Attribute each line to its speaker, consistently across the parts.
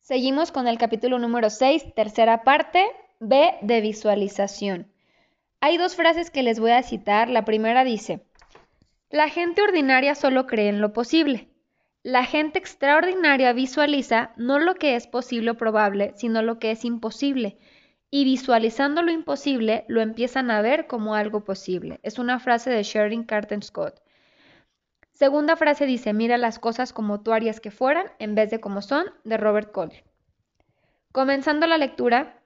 Speaker 1: Seguimos con el capítulo número 6, tercera parte, B de visualización. Hay dos frases que les voy a citar. La primera dice, la gente ordinaria solo cree en lo posible. La gente extraordinaria visualiza no lo que es posible o probable, sino lo que es imposible. Y visualizando lo imposible, lo empiezan a ver como algo posible. Es una frase de Sheridan Carter Scott. Segunda frase dice, mira las cosas como tú harías que fueran en vez de como son, de Robert Cole. Comenzando la lectura,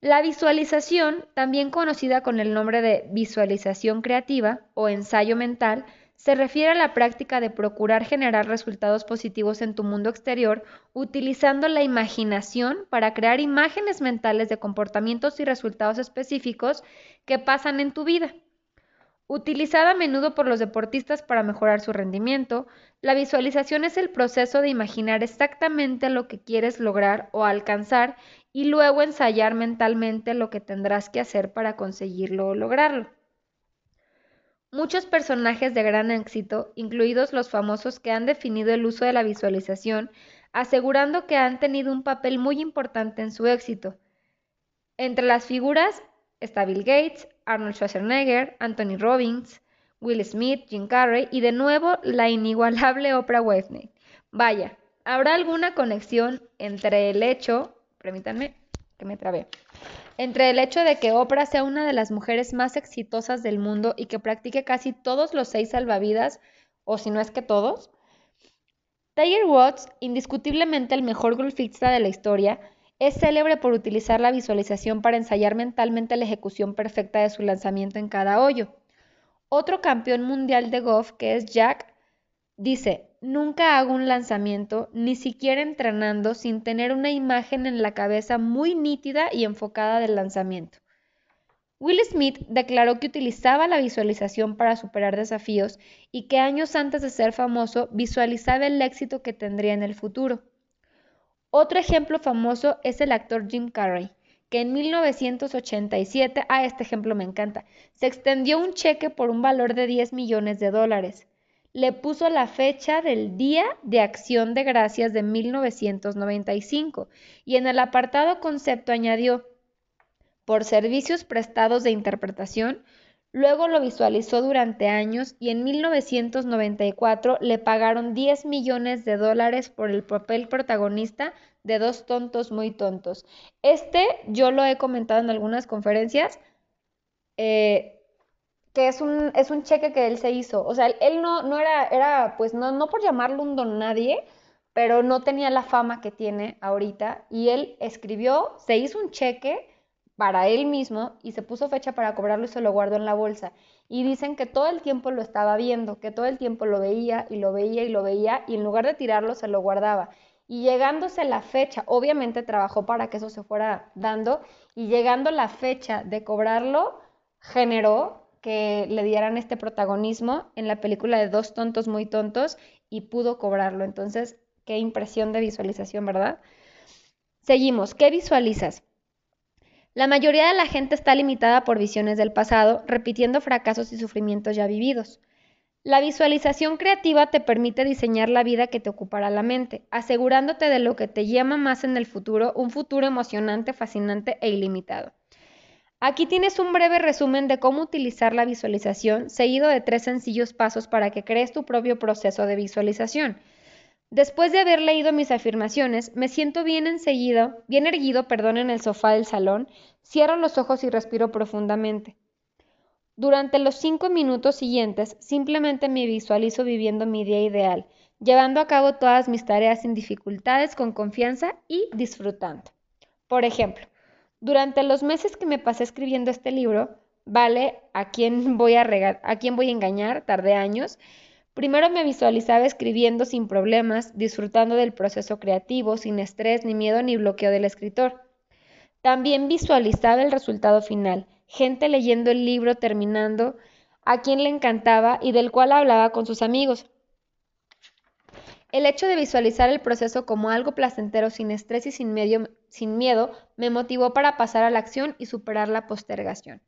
Speaker 1: la visualización, también conocida con el nombre de visualización creativa o ensayo mental, se refiere a la práctica de procurar generar resultados positivos en tu mundo exterior utilizando la imaginación para crear imágenes mentales de comportamientos y resultados específicos que pasan en tu vida. Utilizada a menudo por los deportistas para mejorar su rendimiento, la visualización es el proceso de imaginar exactamente lo que quieres lograr o alcanzar y luego ensayar mentalmente lo que tendrás que hacer para conseguirlo o lograrlo. Muchos personajes de gran éxito, incluidos los famosos que han definido el uso de la visualización, asegurando que han tenido un papel muy importante en su éxito. Entre las figuras está Bill Gates, Arnold Schwarzenegger, Anthony Robbins, Will Smith, Jim Carrey y de nuevo la inigualable Oprah Winfrey. Vaya, ¿habrá alguna conexión entre el hecho, permítanme que me trabé, entre el hecho de que Oprah sea una de las mujeres más exitosas del mundo y que practique casi todos los seis salvavidas, o si no es que todos. Tiger Woods, indiscutiblemente el mejor golfista de la historia, es célebre por utilizar la visualización para ensayar mentalmente la ejecución perfecta de su lanzamiento en cada hoyo. Otro campeón mundial de golf, que es Jack, dice, Nunca hago un lanzamiento, ni siquiera entrenando, sin tener una imagen en la cabeza muy nítida y enfocada del lanzamiento. Will Smith declaró que utilizaba la visualización para superar desafíos y que años antes de ser famoso visualizaba el éxito que tendría en el futuro. Otro ejemplo famoso es el actor Jim Carrey, que en 1987, ah, este ejemplo me encanta, se extendió un cheque por un valor de 10 millones de dólares. Le puso la fecha del Día de Acción de Gracias de 1995 y en el apartado concepto añadió por servicios prestados de interpretación, luego lo visualizó durante años y en 1994 le pagaron 10 millones de dólares por el papel protagonista de Dos Tontos Muy Tontos. Este yo lo he comentado en algunas conferencias. Eh, que es un, es un cheque que él se hizo. O sea, él no, no era, era, pues no, no por llamarlo un don nadie, pero no tenía la fama que tiene ahorita. Y él escribió, se hizo un cheque para él mismo y se puso fecha para cobrarlo y se lo guardó en la bolsa. Y dicen que todo el tiempo lo estaba viendo, que todo el tiempo lo veía y lo veía y lo veía y en lugar de tirarlo se lo guardaba. Y llegándose la fecha, obviamente trabajó para que eso se fuera dando y llegando la fecha de cobrarlo, generó que le dieran este protagonismo en la película de Dos tontos muy tontos y pudo cobrarlo. Entonces, qué impresión de visualización, ¿verdad? Seguimos, ¿qué visualizas? La mayoría de la gente está limitada por visiones del pasado, repitiendo fracasos y sufrimientos ya vividos. La visualización creativa te permite diseñar la vida que te ocupará la mente, asegurándote de lo que te llama más en el futuro, un futuro emocionante, fascinante e ilimitado. Aquí tienes un breve resumen de cómo utilizar la visualización, seguido de tres sencillos pasos para que crees tu propio proceso de visualización. Después de haber leído mis afirmaciones, me siento bien enseguida, bien erguido, perdón, en el sofá del salón, cierro los ojos y respiro profundamente. Durante los cinco minutos siguientes, simplemente me visualizo viviendo mi día ideal, llevando a cabo todas mis tareas sin dificultades, con confianza y disfrutando. Por ejemplo, durante los meses que me pasé escribiendo este libro, vale, ¿a quién voy a regar, a quién voy a engañar? Tardé años. Primero me visualizaba escribiendo sin problemas, disfrutando del proceso creativo, sin estrés, ni miedo, ni bloqueo del escritor. También visualizaba el resultado final, gente leyendo el libro terminando, a quien le encantaba y del cual hablaba con sus amigos. El hecho de visualizar el proceso como algo placentero, sin estrés y sin, miedo, me motivó para pasar a la acción y superar la postergación.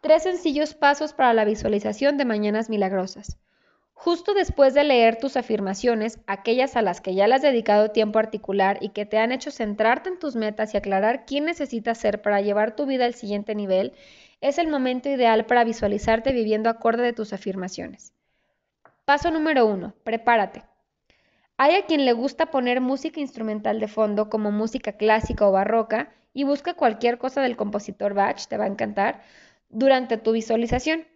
Speaker 1: Tres sencillos pasos para la visualización de mañanas milagrosas. Justo después de leer tus afirmaciones, aquellas a las que ya le has dedicado tiempo articular y que te han hecho centrarte en tus metas y aclarar quién necesitas ser para llevar tu vida al siguiente nivel, es el momento ideal para visualizarte viviendo acorde de tus afirmaciones. Paso número uno, prepárate. Hay a quien le gusta poner música instrumental de fondo como música clásica o barroca y busca cualquier cosa del compositor Bach, te va a encantar, durante tu visualización.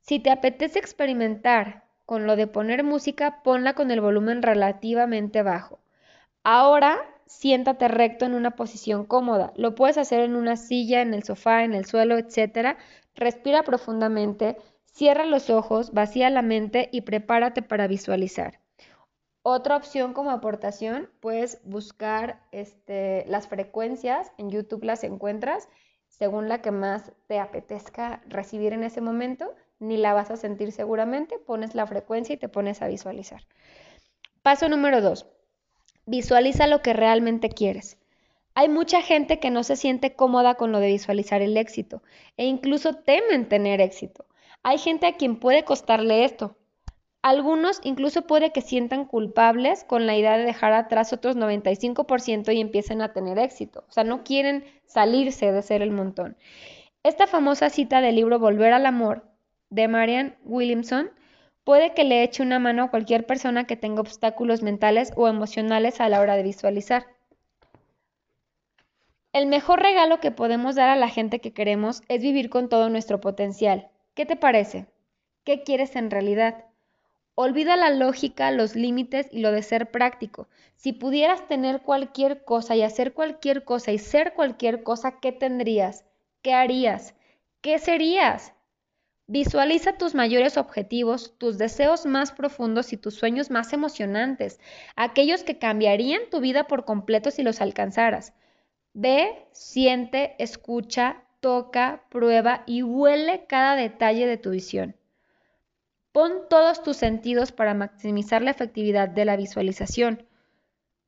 Speaker 1: Si te apetece experimentar con lo de poner música, ponla con el volumen relativamente bajo. Ahora siéntate recto en una posición cómoda. Lo puedes hacer en una silla, en el sofá, en el suelo, etc. Respira profundamente, cierra los ojos, vacía la mente y prepárate para visualizar. Otra opción como aportación, puedes buscar este, las frecuencias, en YouTube las encuentras, según la que más te apetezca recibir en ese momento, ni la vas a sentir seguramente, pones la frecuencia y te pones a visualizar. Paso número dos, visualiza lo que realmente quieres. Hay mucha gente que no se siente cómoda con lo de visualizar el éxito e incluso temen tener éxito. Hay gente a quien puede costarle esto, algunos incluso puede que sientan culpables con la idea de dejar atrás otros 95% y empiecen a tener éxito. O sea, no quieren salirse de ser el montón. Esta famosa cita del libro Volver al Amor de Marian Williamson puede que le eche una mano a cualquier persona que tenga obstáculos mentales o emocionales a la hora de visualizar. El mejor regalo que podemos dar a la gente que queremos es vivir con todo nuestro potencial. ¿Qué te parece? ¿Qué quieres en realidad? Olvida la lógica, los límites y lo de ser práctico. Si pudieras tener cualquier cosa y hacer cualquier cosa y ser cualquier cosa, ¿qué tendrías? ¿Qué harías? ¿Qué serías? Visualiza tus mayores objetivos, tus deseos más profundos y tus sueños más emocionantes, aquellos que cambiarían tu vida por completo si los alcanzaras. Ve, siente, escucha, toca, prueba y huele cada detalle de tu visión. Pon todos tus sentidos para maximizar la efectividad de la visualización.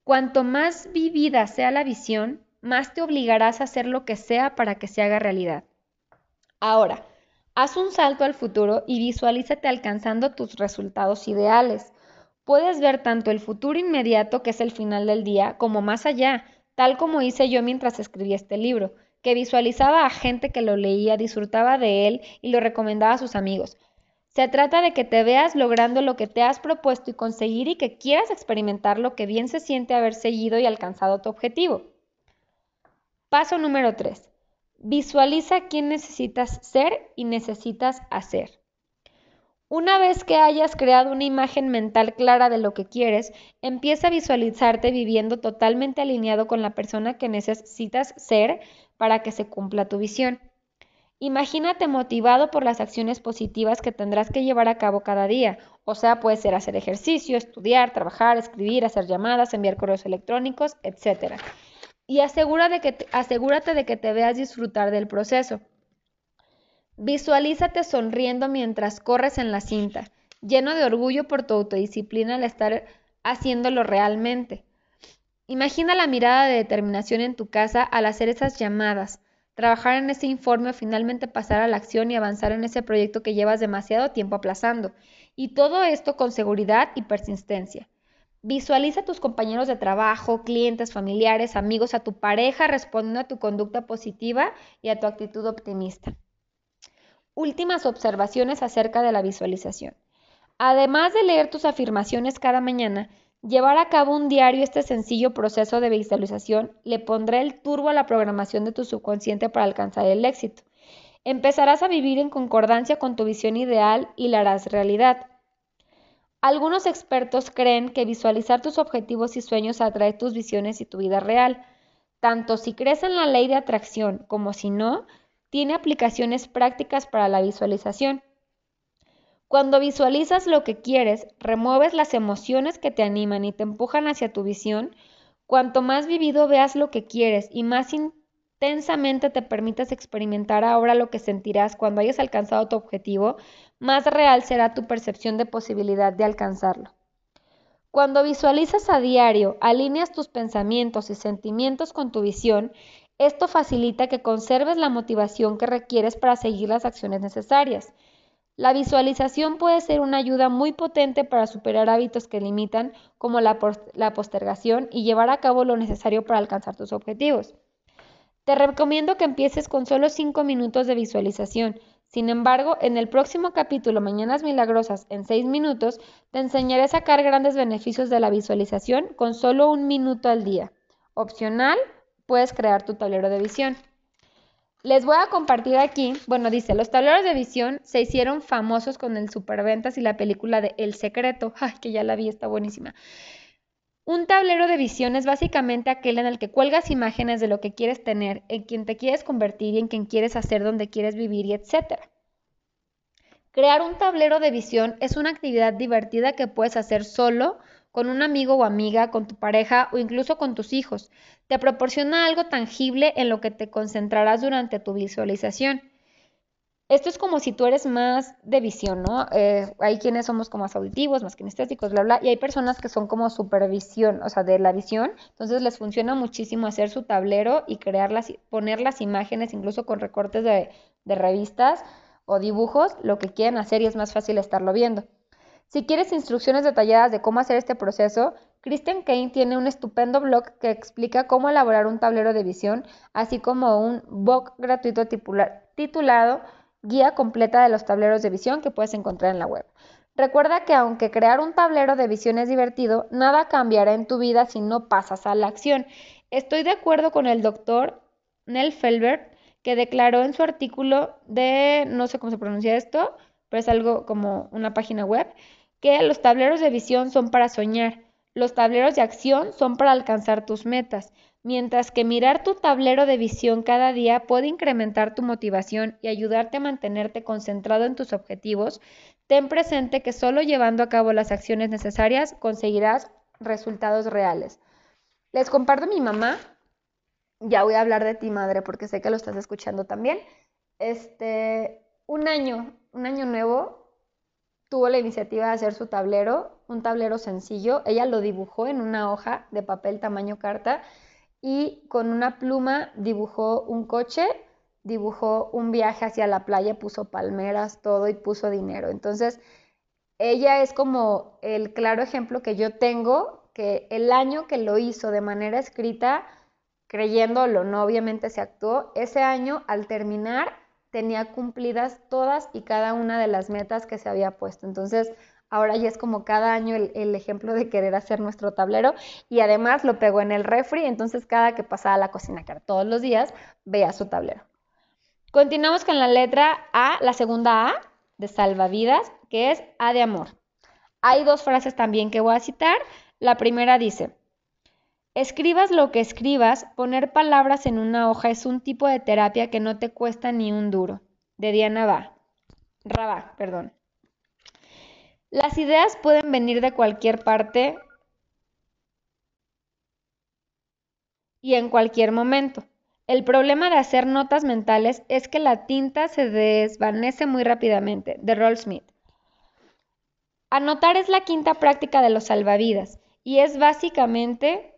Speaker 1: Cuanto más vivida sea la visión, más te obligarás a hacer lo que sea para que se haga realidad. Ahora, haz un salto al futuro y visualízate alcanzando tus resultados ideales. Puedes ver tanto el futuro inmediato, que es el final del día, como más allá, tal como hice yo mientras escribí este libro, que visualizaba a gente que lo leía, disfrutaba de él y lo recomendaba a sus amigos. Se trata de que te veas logrando lo que te has propuesto y conseguir y que quieras experimentar lo que bien se siente haber seguido y alcanzado tu objetivo. Paso número 3. Visualiza quién necesitas ser y necesitas hacer. Una vez que hayas creado una imagen mental clara de lo que quieres, empieza a visualizarte viviendo totalmente alineado con la persona que necesitas ser para que se cumpla tu visión. Imagínate motivado por las acciones positivas que tendrás que llevar a cabo cada día. O sea, puede ser hacer ejercicio, estudiar, trabajar, escribir, hacer llamadas, enviar correos electrónicos, etc. Y asegúrate de que te veas disfrutar del proceso. Visualízate sonriendo mientras corres en la cinta, lleno de orgullo por tu autodisciplina al estar haciéndolo realmente. Imagina la mirada de determinación en tu casa al hacer esas llamadas, trabajar en ese informe o finalmente pasar a la acción y avanzar en ese proyecto que llevas demasiado tiempo aplazando. Y todo esto con seguridad y persistencia. Visualiza a tus compañeros de trabajo, clientes, familiares, amigos, a tu pareja respondiendo a tu conducta positiva y a tu actitud optimista. Últimas observaciones acerca de la visualización. Además de leer tus afirmaciones cada mañana, Llevar a cabo un diario este sencillo proceso de visualización le pondrá el turbo a la programación de tu subconsciente para alcanzar el éxito. Empezarás a vivir en concordancia con tu visión ideal y la harás realidad. Algunos expertos creen que visualizar tus objetivos y sueños atrae tus visiones y tu vida real. Tanto si crees en la ley de atracción como si no, tiene aplicaciones prácticas para la visualización. Cuando visualizas lo que quieres, remueves las emociones que te animan y te empujan hacia tu visión. Cuanto más vivido veas lo que quieres y más intensamente te permitas experimentar ahora lo que sentirás cuando hayas alcanzado tu objetivo, más real será tu percepción de posibilidad de alcanzarlo. Cuando visualizas a diario, alineas tus pensamientos y sentimientos con tu visión, esto facilita que conserves la motivación que requieres para seguir las acciones necesarias. La visualización puede ser una ayuda muy potente para superar hábitos que limitan, como la, postergación, y llevar a cabo lo necesario para alcanzar tus objetivos. Te recomiendo que empieces con solo 5 minutos de visualización. Sin embargo, en el próximo capítulo Mañanas Milagrosas en 6 minutos, te enseñaré a sacar grandes beneficios de la visualización con solo un minuto al día. Opcional, puedes crear tu tablero de visión. Les voy a compartir aquí, bueno, dice, los tableros de visión se hicieron famosos con el Superventas y la película de El Secreto. Ay, que ya la vi, está buenísima. Un tablero de visión es básicamente aquel en el que cuelgas imágenes de lo que quieres tener, en quien te quieres convertir y en quien quieres hacer, donde quieres vivir y etc. Crear un tablero de visión es una actividad divertida que puedes hacer solo con un amigo o amiga, con tu pareja o incluso con tus hijos. Te proporciona algo tangible en lo que te concentrarás durante tu visualización. Esto es como si tú eres más de visión, ¿no? Eh, hay quienes somos como más auditivos, más kinestéticos, bla, bla, y hay personas que son como supervisión, o sea, de la visión, entonces les funciona muchísimo hacer su tablero y crearlas, poner las imágenes, incluso con recortes de, revistas o dibujos, lo que quieran hacer y es más fácil estarlo viendo. Si quieres instrucciones detalladas de cómo hacer este proceso, Kristen Kane tiene un estupendo blog que explica cómo elaborar un tablero de visión, así como un blog gratuito titulado Guía completa de los tableros de visión que puedes encontrar en la web. Recuerda que aunque crear un tablero de visión es divertido, nada cambiará en tu vida si no pasas a la acción. Estoy de acuerdo con el doctor Nell Felbert, que declaró en su artículo de, no sé cómo se pronuncia esto, pero es algo como una página web, que los tableros de visión son para soñar, los tableros de acción son para alcanzar tus metas, mientras que mirar tu tablero de visión cada día puede incrementar tu motivación y ayudarte a mantenerte concentrado en tus objetivos, ten presente que solo llevando a cabo las acciones necesarias conseguirás resultados reales. Les comparto mi mamá, ya voy a hablar de ti madre porque sé que lo estás escuchando también. Este, un año, un año nuevo, tuvo la iniciativa de hacer su tablero, un tablero sencillo. Ella lo dibujó en una hoja de papel tamaño carta y con una pluma dibujó un coche, dibujó un viaje hacia la playa, puso palmeras, todo y puso dinero. Entonces, ella es como el claro ejemplo que yo tengo, que el año que lo hizo de manera escrita, creyéndolo, no obviamente se actuó, ese año al terminar tenía cumplidas todas y cada una de las metas que se había puesto. Entonces, ahora ya es como cada año el, ejemplo de querer hacer nuestro tablero y además lo pegó en el refri, entonces cada que pasaba a la cocina, que todos los días, veía su tablero. Continuamos con la letra A, la segunda A de salvavidas, que es A de amor. Hay dos frases también que voy a citar. La primera dice, Escribas lo que escribas, poner palabras en una hoja es un tipo de terapia que no te cuesta ni un duro. De Diana Va. Rabá, perdón. Las ideas pueden venir de cualquier parte y en cualquier momento. El problema de hacer notas mentales es que la tinta se desvanece muy rápidamente. De Roll Smith. Anotar es la quinta práctica de los salvavidas y es básicamente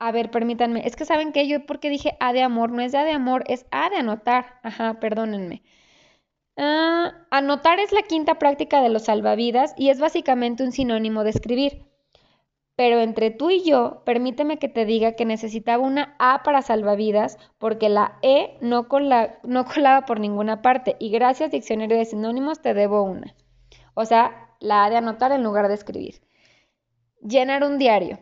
Speaker 1: A ver, permítanme. Es que saben que yo, porque dije A de amor, no es A de amor, es A de anotar. Ajá, perdónenme. Ah, anotar es la quinta práctica de los salvavidas y es básicamente un sinónimo de escribir. Pero entre tú y yo, permíteme que te diga que necesitaba una A para salvavidas porque la E no, no colaba por ninguna parte y gracias diccionario de sinónimos te debo una. O sea, la A de anotar en lugar de escribir. Llenar un diario.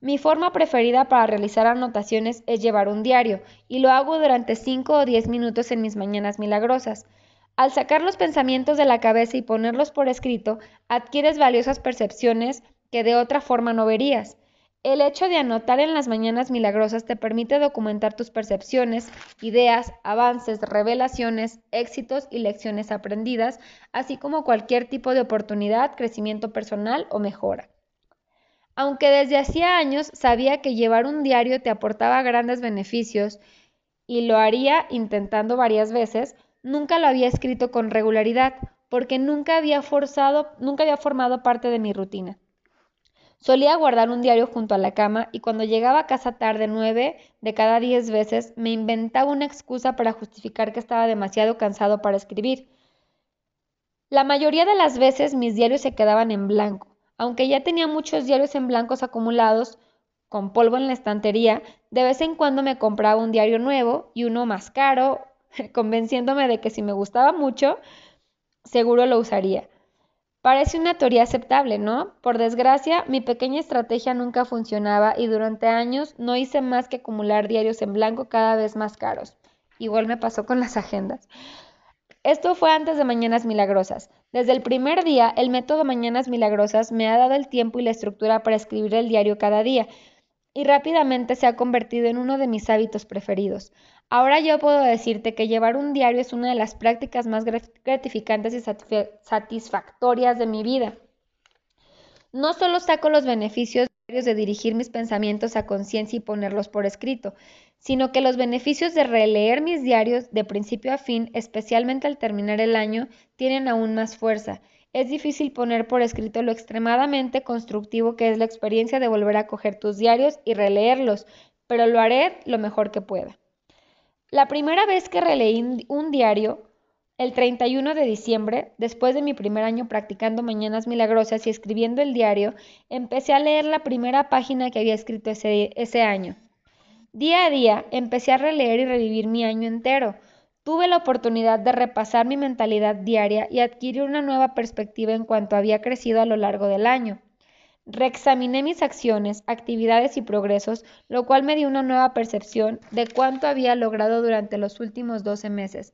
Speaker 1: Mi forma preferida para realizar anotaciones es llevar un diario, y lo hago durante 5 o 10 minutos en mis mañanas milagrosas. Al sacar los pensamientos de la cabeza y ponerlos por escrito, adquieres valiosas percepciones que de otra forma no verías. El hecho de anotar en las mañanas milagrosas te permite documentar tus percepciones, ideas, avances, revelaciones, éxitos y lecciones aprendidas, así como cualquier tipo de oportunidad, crecimiento personal o mejora. Aunque desde hacía años sabía que llevar un diario te aportaba grandes beneficios y lo haría intentando varias veces, nunca lo había escrito con regularidad porque nunca había forzado, nunca había formado parte de mi rutina. Solía guardar un diario junto a la cama y cuando llegaba a casa tarde nueve de cada diez veces me inventaba una excusa para justificar que estaba demasiado cansado para escribir. La mayoría de las veces mis diarios se quedaban en blanco. Aunque ya tenía muchos diarios en blancos acumulados, con polvo en la estantería, de vez en cuando me compraba un diario nuevo y uno más caro, convenciéndome de que si me gustaba mucho, seguro lo usaría. Parece una teoría aceptable, ¿no? Por desgracia, mi pequeña estrategia nunca funcionaba y durante años no hice más que acumular diarios en blanco cada vez más caros. Igual me pasó con las agendas. Esto fue antes de Mañanas Milagrosas. Desde el primer día, el método Mañanas Milagrosas me ha dado el tiempo y la estructura para escribir el diario cada día, y rápidamente se ha convertido en uno de mis hábitos preferidos. Ahora yo puedo decirte que llevar un diario es una de las prácticas más gratificantes y satisfactorias de mi vida. No solo saco los beneficios de dirigir mis pensamientos a conciencia y ponerlos por escrito, sino que los beneficios de releer mis diarios de principio a fin, especialmente al terminar el año, tienen aún más fuerza. Es difícil poner por escrito lo extremadamente constructivo que es la experiencia de volver a coger tus diarios y releerlos, pero lo haré lo mejor que pueda. La primera vez que releí un diario, el 31 de diciembre, después de mi primer año practicando Mañanas Milagrosas y escribiendo el diario, empecé a leer la primera página que había escrito ese, año. Día a día empecé a releer y revivir mi año entero. Tuve la oportunidad de repasar mi mentalidad diaria y adquirir una nueva perspectiva en cuanto había crecido a lo largo del año. Reexaminé mis acciones, actividades y progresos, lo cual me dio una nueva percepción de cuánto había logrado durante los últimos 12 meses.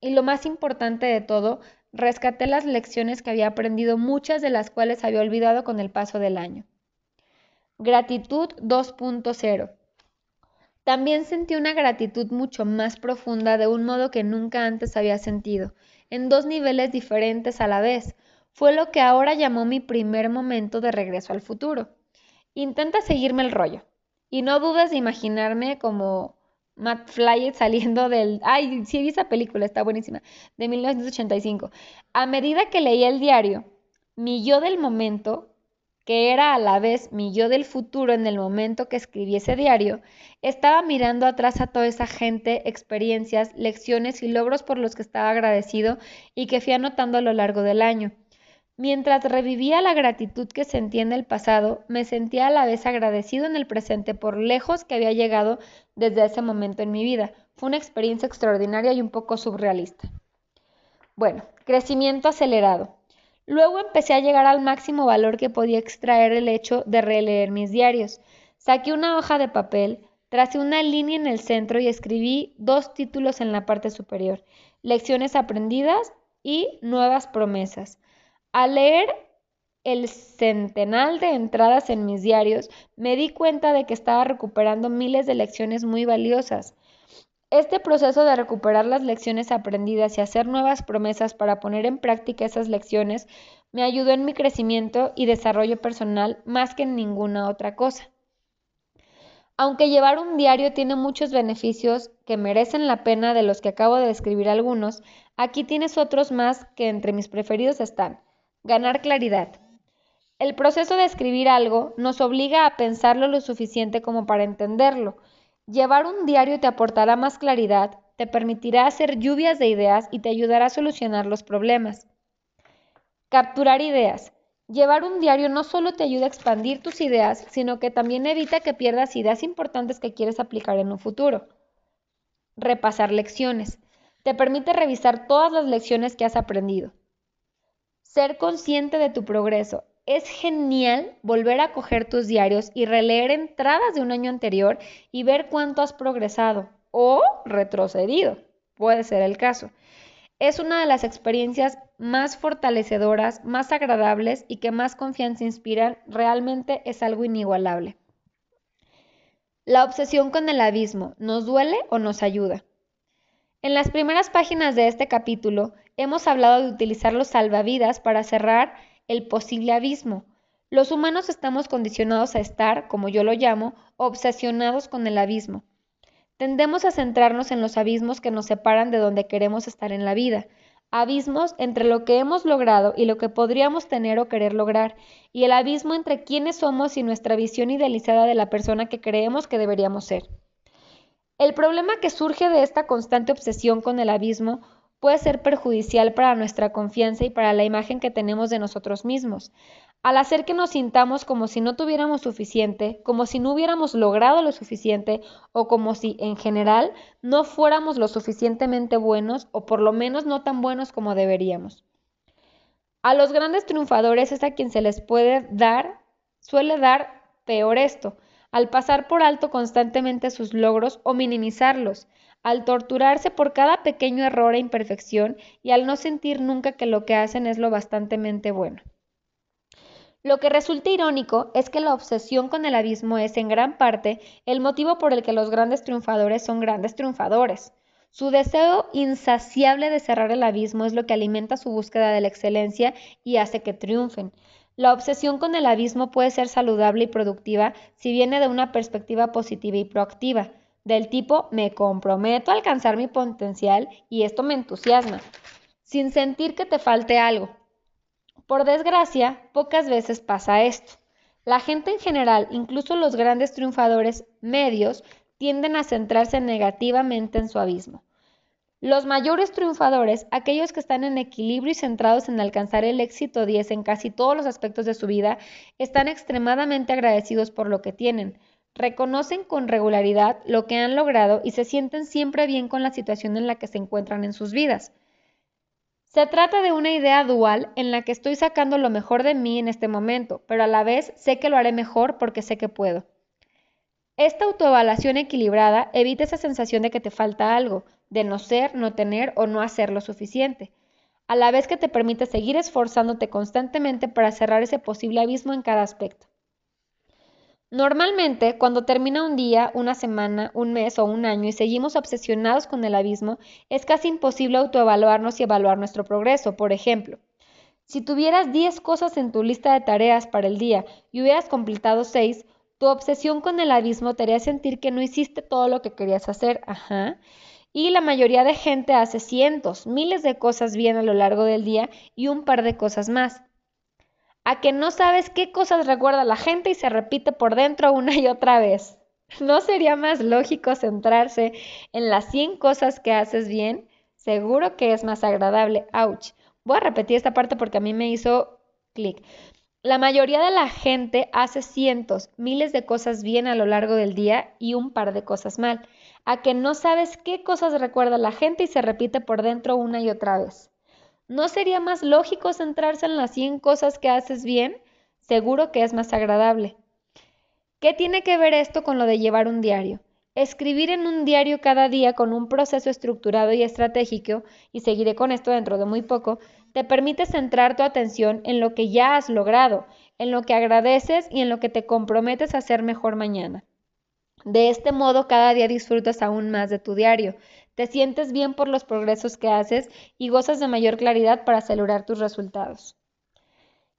Speaker 1: Y lo más importante de todo, rescaté las lecciones que había aprendido, muchas de las cuales había olvidado con el paso del año. Gratitud 2.0. También sentí una gratitud mucho más profunda de un modo que nunca antes había sentido, en dos niveles diferentes a la vez fue lo que ahora llamó mi primer momento de regreso al futuro. Intenta seguirme el rollo. Y no dudes de imaginarme como Matt Flyer saliendo del... Ay, sí vi esa película, está buenísima, de 1985. A medida que leía el diario, mi yo del momento, que era a la vez mi yo del futuro en el momento que escribí ese diario, estaba mirando atrás a toda esa gente, experiencias, lecciones y logros por los que estaba agradecido y que fui anotando a lo largo del año. Mientras revivía la gratitud que sentía en el pasado, me sentía a la vez agradecido en el presente por lejos que había llegado desde ese momento en mi vida. Fue una experiencia extraordinaria y un poco surrealista. Bueno, crecimiento acelerado. Luego empecé a llegar al máximo valor que podía extraer el hecho de releer mis diarios. Saqué una hoja de papel, tracé una línea en el centro y escribí dos títulos en la parte superior, Lecciones aprendidas y Nuevas promesas. Al leer el centenar de entradas en mis diarios, me di cuenta de que estaba recuperando miles de lecciones muy valiosas. Este proceso de recuperar las lecciones aprendidas y hacer nuevas promesas para poner en práctica esas lecciones me ayudó en mi crecimiento y desarrollo personal más que en ninguna otra cosa. Aunque llevar un diario tiene muchos beneficios que merecen la pena de los que acabo de describir algunos, aquí tienes otros más que entre mis preferidos están Ganar claridad. El proceso de escribir algo nos obliga a pensarlo lo suficiente como para entenderlo. Llevar un diario te aportará más claridad, te permitirá hacer lluvias de ideas y te ayudará a solucionar los problemas. Capturar ideas. Llevar un diario no solo te ayuda a expandir tus ideas, sino que también evita que pierdas ideas importantes que quieres aplicar en un futuro. Repasar lecciones. Te permite revisar todas las lecciones que has aprendido ser consciente de tu progreso. Es genial volver a coger tus diarios y releer entradas de un año anterior y ver cuánto has progresado o retrocedido. Puede ser el caso. Es una de las experiencias más fortalecedoras, más agradables y que más confianza inspiran. Realmente es algo inigualable. La obsesión con el abismo, ¿nos duele o nos ayuda? En las primeras páginas de este capítulo hemos hablado de utilizar los salvavidas para cerrar el posible abismo. Los humanos estamos condicionados a estar, como yo lo llamo, obsesionados con el abismo. Tendemos a centrarnos en los abismos que nos separan de donde queremos estar en la vida. abismos entre lo que hemos logrado y lo que podríamos tener o querer lograr, y el abismo entre quiénes somos y nuestra visión idealizada de la persona que creemos que deberíamos ser. El problema que surge de esta constante obsesión con el abismo puede ser perjudicial para nuestra confianza y para la imagen que tenemos de nosotros mismos, al hacer que nos sintamos como si no tuviéramos suficiente, como si no hubiéramos logrado lo suficiente o como si, en general, no fuéramos lo suficientemente buenos o por lo menos no tan buenos como deberíamos. A los grandes triunfadores es a quien se les puede dar, suele dar peor esto, al pasar por alto constantemente sus logros o minimizarlos, al torturarse por cada pequeño error e imperfección y al no sentir nunca que lo que hacen es lo bastantemente bueno. Lo que resulta irónico es que la obsesión con el abismo es en gran parte el motivo por el que los grandes triunfadores son grandes triunfadores. Su deseo insaciable de cerrar el abismo es lo que alimenta su búsqueda de la excelencia y hace que triunfen. La obsesión con el abismo puede ser saludable y productiva si viene de una perspectiva positiva y proactiva, del tipo me comprometo a alcanzar mi potencial y esto me entusiasma, sin sentir que te falte algo, por desgracia, pocas veces pasa esto. La gente en general, incluso los grandes triunfadores medios, tienden a centrarse negativamente en su abismo. Los mayores triunfadores, aquellos que están en equilibrio y centrados en alcanzar el éxito 10 en casi todos los aspectos de su vida, están extremadamente agradecidos por lo que tienen, reconocen con regularidad lo que han logrado y se sienten siempre bien con la situación en la que se encuentran en sus vidas. Se trata de una idea dual en la que estoy sacando lo mejor de mí en este momento, pero a la vez sé que lo haré mejor porque sé que puedo. Esta autoevaluación equilibrada evita esa sensación de que te falta algo, de no ser, no tener o no hacer lo suficiente, a la vez que te permite seguir esforzándote constantemente para cerrar ese posible abismo en cada aspecto. Normalmente, cuando termina un día, una semana, un mes o un año y seguimos obsesionados con el abismo, es casi imposible autoevaluarnos y evaluar nuestro progreso. Por ejemplo, si tuvieras 10 cosas en tu lista de tareas para el día y hubieras completado 6, tu obsesión con el abismo te haría sentir que no hiciste todo lo que querías hacer. Ajá. Y la mayoría de gente hace cientos, miles de cosas bien a lo largo del día y un par de cosas más a que no sabes qué cosas recuerda la gente y se repite por dentro una y otra vez. ¿No sería más lógico centrarse en las 100 cosas que haces bien? Seguro que es más agradable. Ouch. Voy a repetir esta parte porque a mí me hizo clic. La mayoría de la gente hace cientos, miles de cosas bien a lo largo del día y un par de cosas mal. A que no sabes qué cosas recuerda la gente y se repite por dentro una y otra vez. ¿No sería más lógico centrarse en las 100 cosas que haces bien? Seguro que es más agradable. ¿Qué tiene que ver esto con lo de llevar un diario? Escribir en un diario cada día con un proceso estructurado y estratégico, y seguiré con esto dentro de muy poco, te permite centrar tu atención en lo que ya has logrado, en lo que agradeces y en lo que te comprometes a hacer mejor mañana. De este modo, cada día disfrutas aún más de tu diario, te sientes bien por los progresos que haces y gozas de mayor claridad para celebrar tus resultados.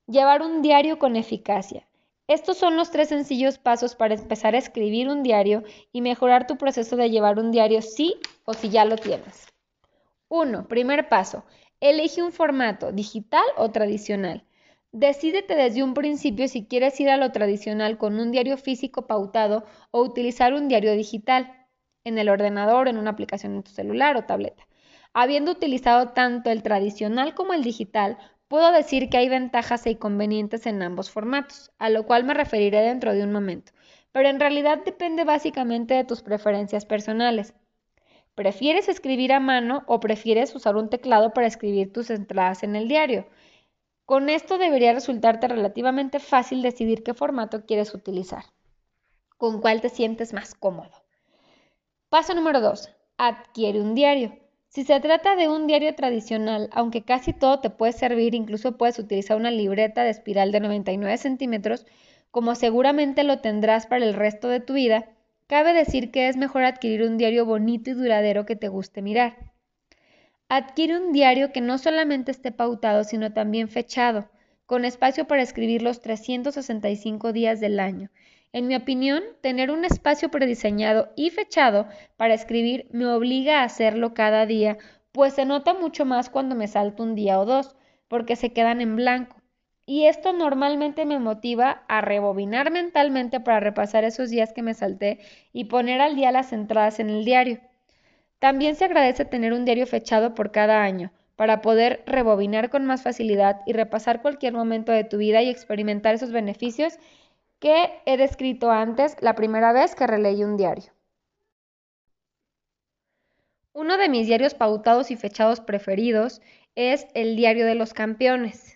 Speaker 1: Llevar un diario con eficacia. Estos son los tres sencillos pasos para empezar a escribir un diario y mejorar tu proceso de llevar un diario sí o si ya lo tienes. 1. Primer paso. Elige un formato, digital o tradicional. Decídete desde un principio si quieres ir a lo tradicional con un diario físico pautado o utilizar un diario digital en el ordenador, en una aplicación en tu celular o tableta. Habiendo utilizado tanto el tradicional como el digital, puedo decir que hay ventajas e inconvenientes en ambos formatos, a lo cual me referiré dentro de un momento, pero en realidad depende básicamente de tus preferencias personales. ¿Prefieres escribir a mano o prefieres usar un teclado para escribir tus entradas en el diario? Con esto debería resultarte relativamente fácil decidir qué formato quieres utilizar, con cuál te sientes más cómodo. Paso número 2. Adquiere un diario. Si se trata de un diario tradicional, aunque casi todo te puede servir, incluso puedes utilizar una libreta de espiral de 99 centímetros, como seguramente lo tendrás para el resto de tu vida, cabe decir que es mejor adquirir un diario bonito y duradero que te guste mirar. Adquiere un diario que no solamente esté pautado, sino también fechado, con espacio para escribir los 365 días del año, en mi opinión, tener un espacio prediseñado y fechado para escribir me obliga a hacerlo cada día pues se nota mucho más cuando me salto un día o dos, porque se quedan en blanco. Y esto normalmente me motiva a rebobinar mentalmente para repasar esos días que me salté y poner al día las entradas en el diario. También se agradece tener un diario fechado por cada año, para poder rebobinar con más facilidad y repasar cualquier momento de tu vida y experimentar esos beneficios que he descrito antes la primera vez que releí un diario. Uno de mis diarios pautados y fechados preferidos es el Diario de los Campeones,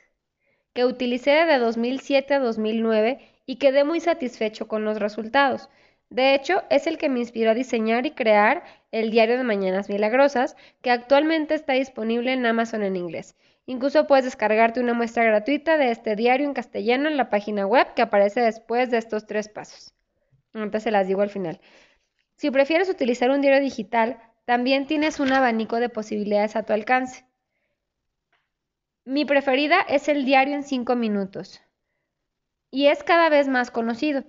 Speaker 1: que utilicé de 2007 a 2009 y quedé muy satisfecho con los resultados. De hecho, es el que me inspiró a diseñar y crear el Diario de Mañanas Milagrosas, que actualmente está disponible en Amazon en inglés. Incluso puedes descargarte una muestra gratuita de este diario en castellano en la página web que aparece después de estos tres pasos. Antes se las digo al final. Si prefieres utilizar un diario digital, también tienes un abanico de posibilidades a tu alcance. Mi preferida es el diario en 5 minutos y es cada vez más conocido.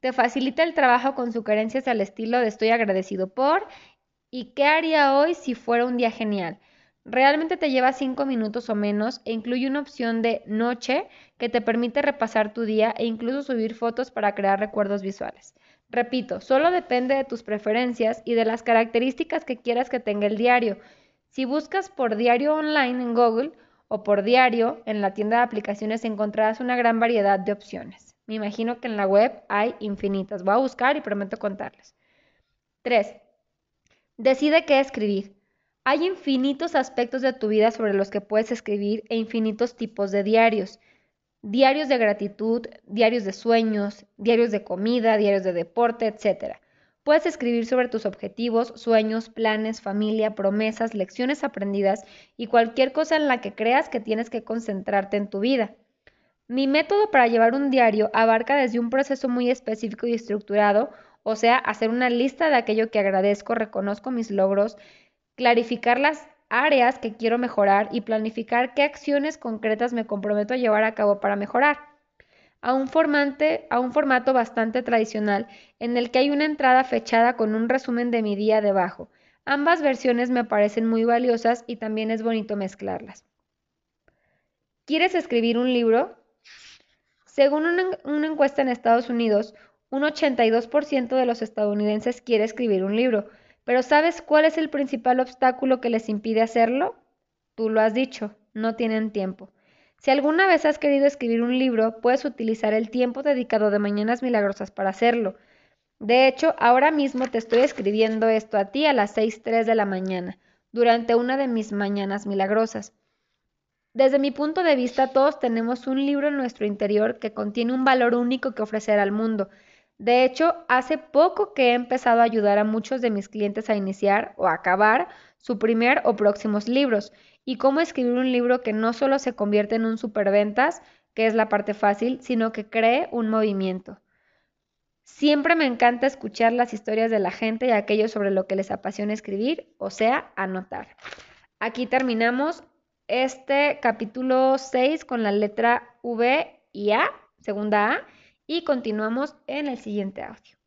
Speaker 1: Te facilita el trabajo con sugerencias al estilo de estoy agradecido por y qué haría hoy si fuera un día genial. Realmente te lleva 5 minutos o menos e incluye una opción de noche que te permite repasar tu día e incluso subir fotos para crear recuerdos visuales. Repito, solo depende de tus preferencias y de las características que quieras que tenga el diario. Si buscas por diario online en Google o por diario en la tienda de aplicaciones encontrarás una gran variedad de opciones. Me imagino que en la web hay infinitas. Voy a buscar y prometo contarles. 3. Decide qué escribir. Hay infinitos aspectos de tu vida sobre los que puedes escribir e infinitos tipos de diarios. Diarios de gratitud, diarios de sueños, diarios de comida, diarios de deporte, etc. Puedes escribir sobre tus objetivos, sueños, planes, familia, promesas, lecciones aprendidas y cualquier cosa en la que creas que tienes que concentrarte en tu vida. Mi método para llevar un diario abarca desde un proceso muy específico y estructurado, o sea, hacer una lista de aquello que agradezco, reconozco mis logros, clarificar las áreas que quiero mejorar y planificar qué acciones concretas me comprometo a llevar a cabo para mejorar. A un, a un formato bastante tradicional en el que hay una entrada fechada con un resumen de mi día debajo. Ambas versiones me parecen muy valiosas y también es bonito mezclarlas. ¿Quieres escribir un libro? Según una, encuesta en Estados Unidos, un 82% de los estadounidenses quiere escribir un libro, pero ¿sabes cuál es el principal obstáculo que les impide hacerlo? Tú lo has dicho, no tienen tiempo. Si alguna vez has querido escribir un libro, puedes utilizar el tiempo dedicado de Mañanas Milagrosas para hacerlo. De hecho, ahora mismo te estoy escribiendo esto a ti a las 6.03 de la mañana, durante una de mis Mañanas Milagrosas. Desde mi punto de vista, todos tenemos un libro en nuestro interior que contiene un valor único que ofrecer al mundo. De hecho, hace poco que he empezado a ayudar a muchos de mis clientes a iniciar o acabar su primer o próximos libros y cómo escribir un libro que no solo se convierte en un superventas, que es la parte fácil, sino que cree un movimiento. Siempre me encanta escuchar las historias de la gente y aquello sobre lo que les apasiona escribir, o sea, anotar. Aquí terminamos este capítulo 6 con la letra V y A, segunda A, y continuamos en el siguiente audio.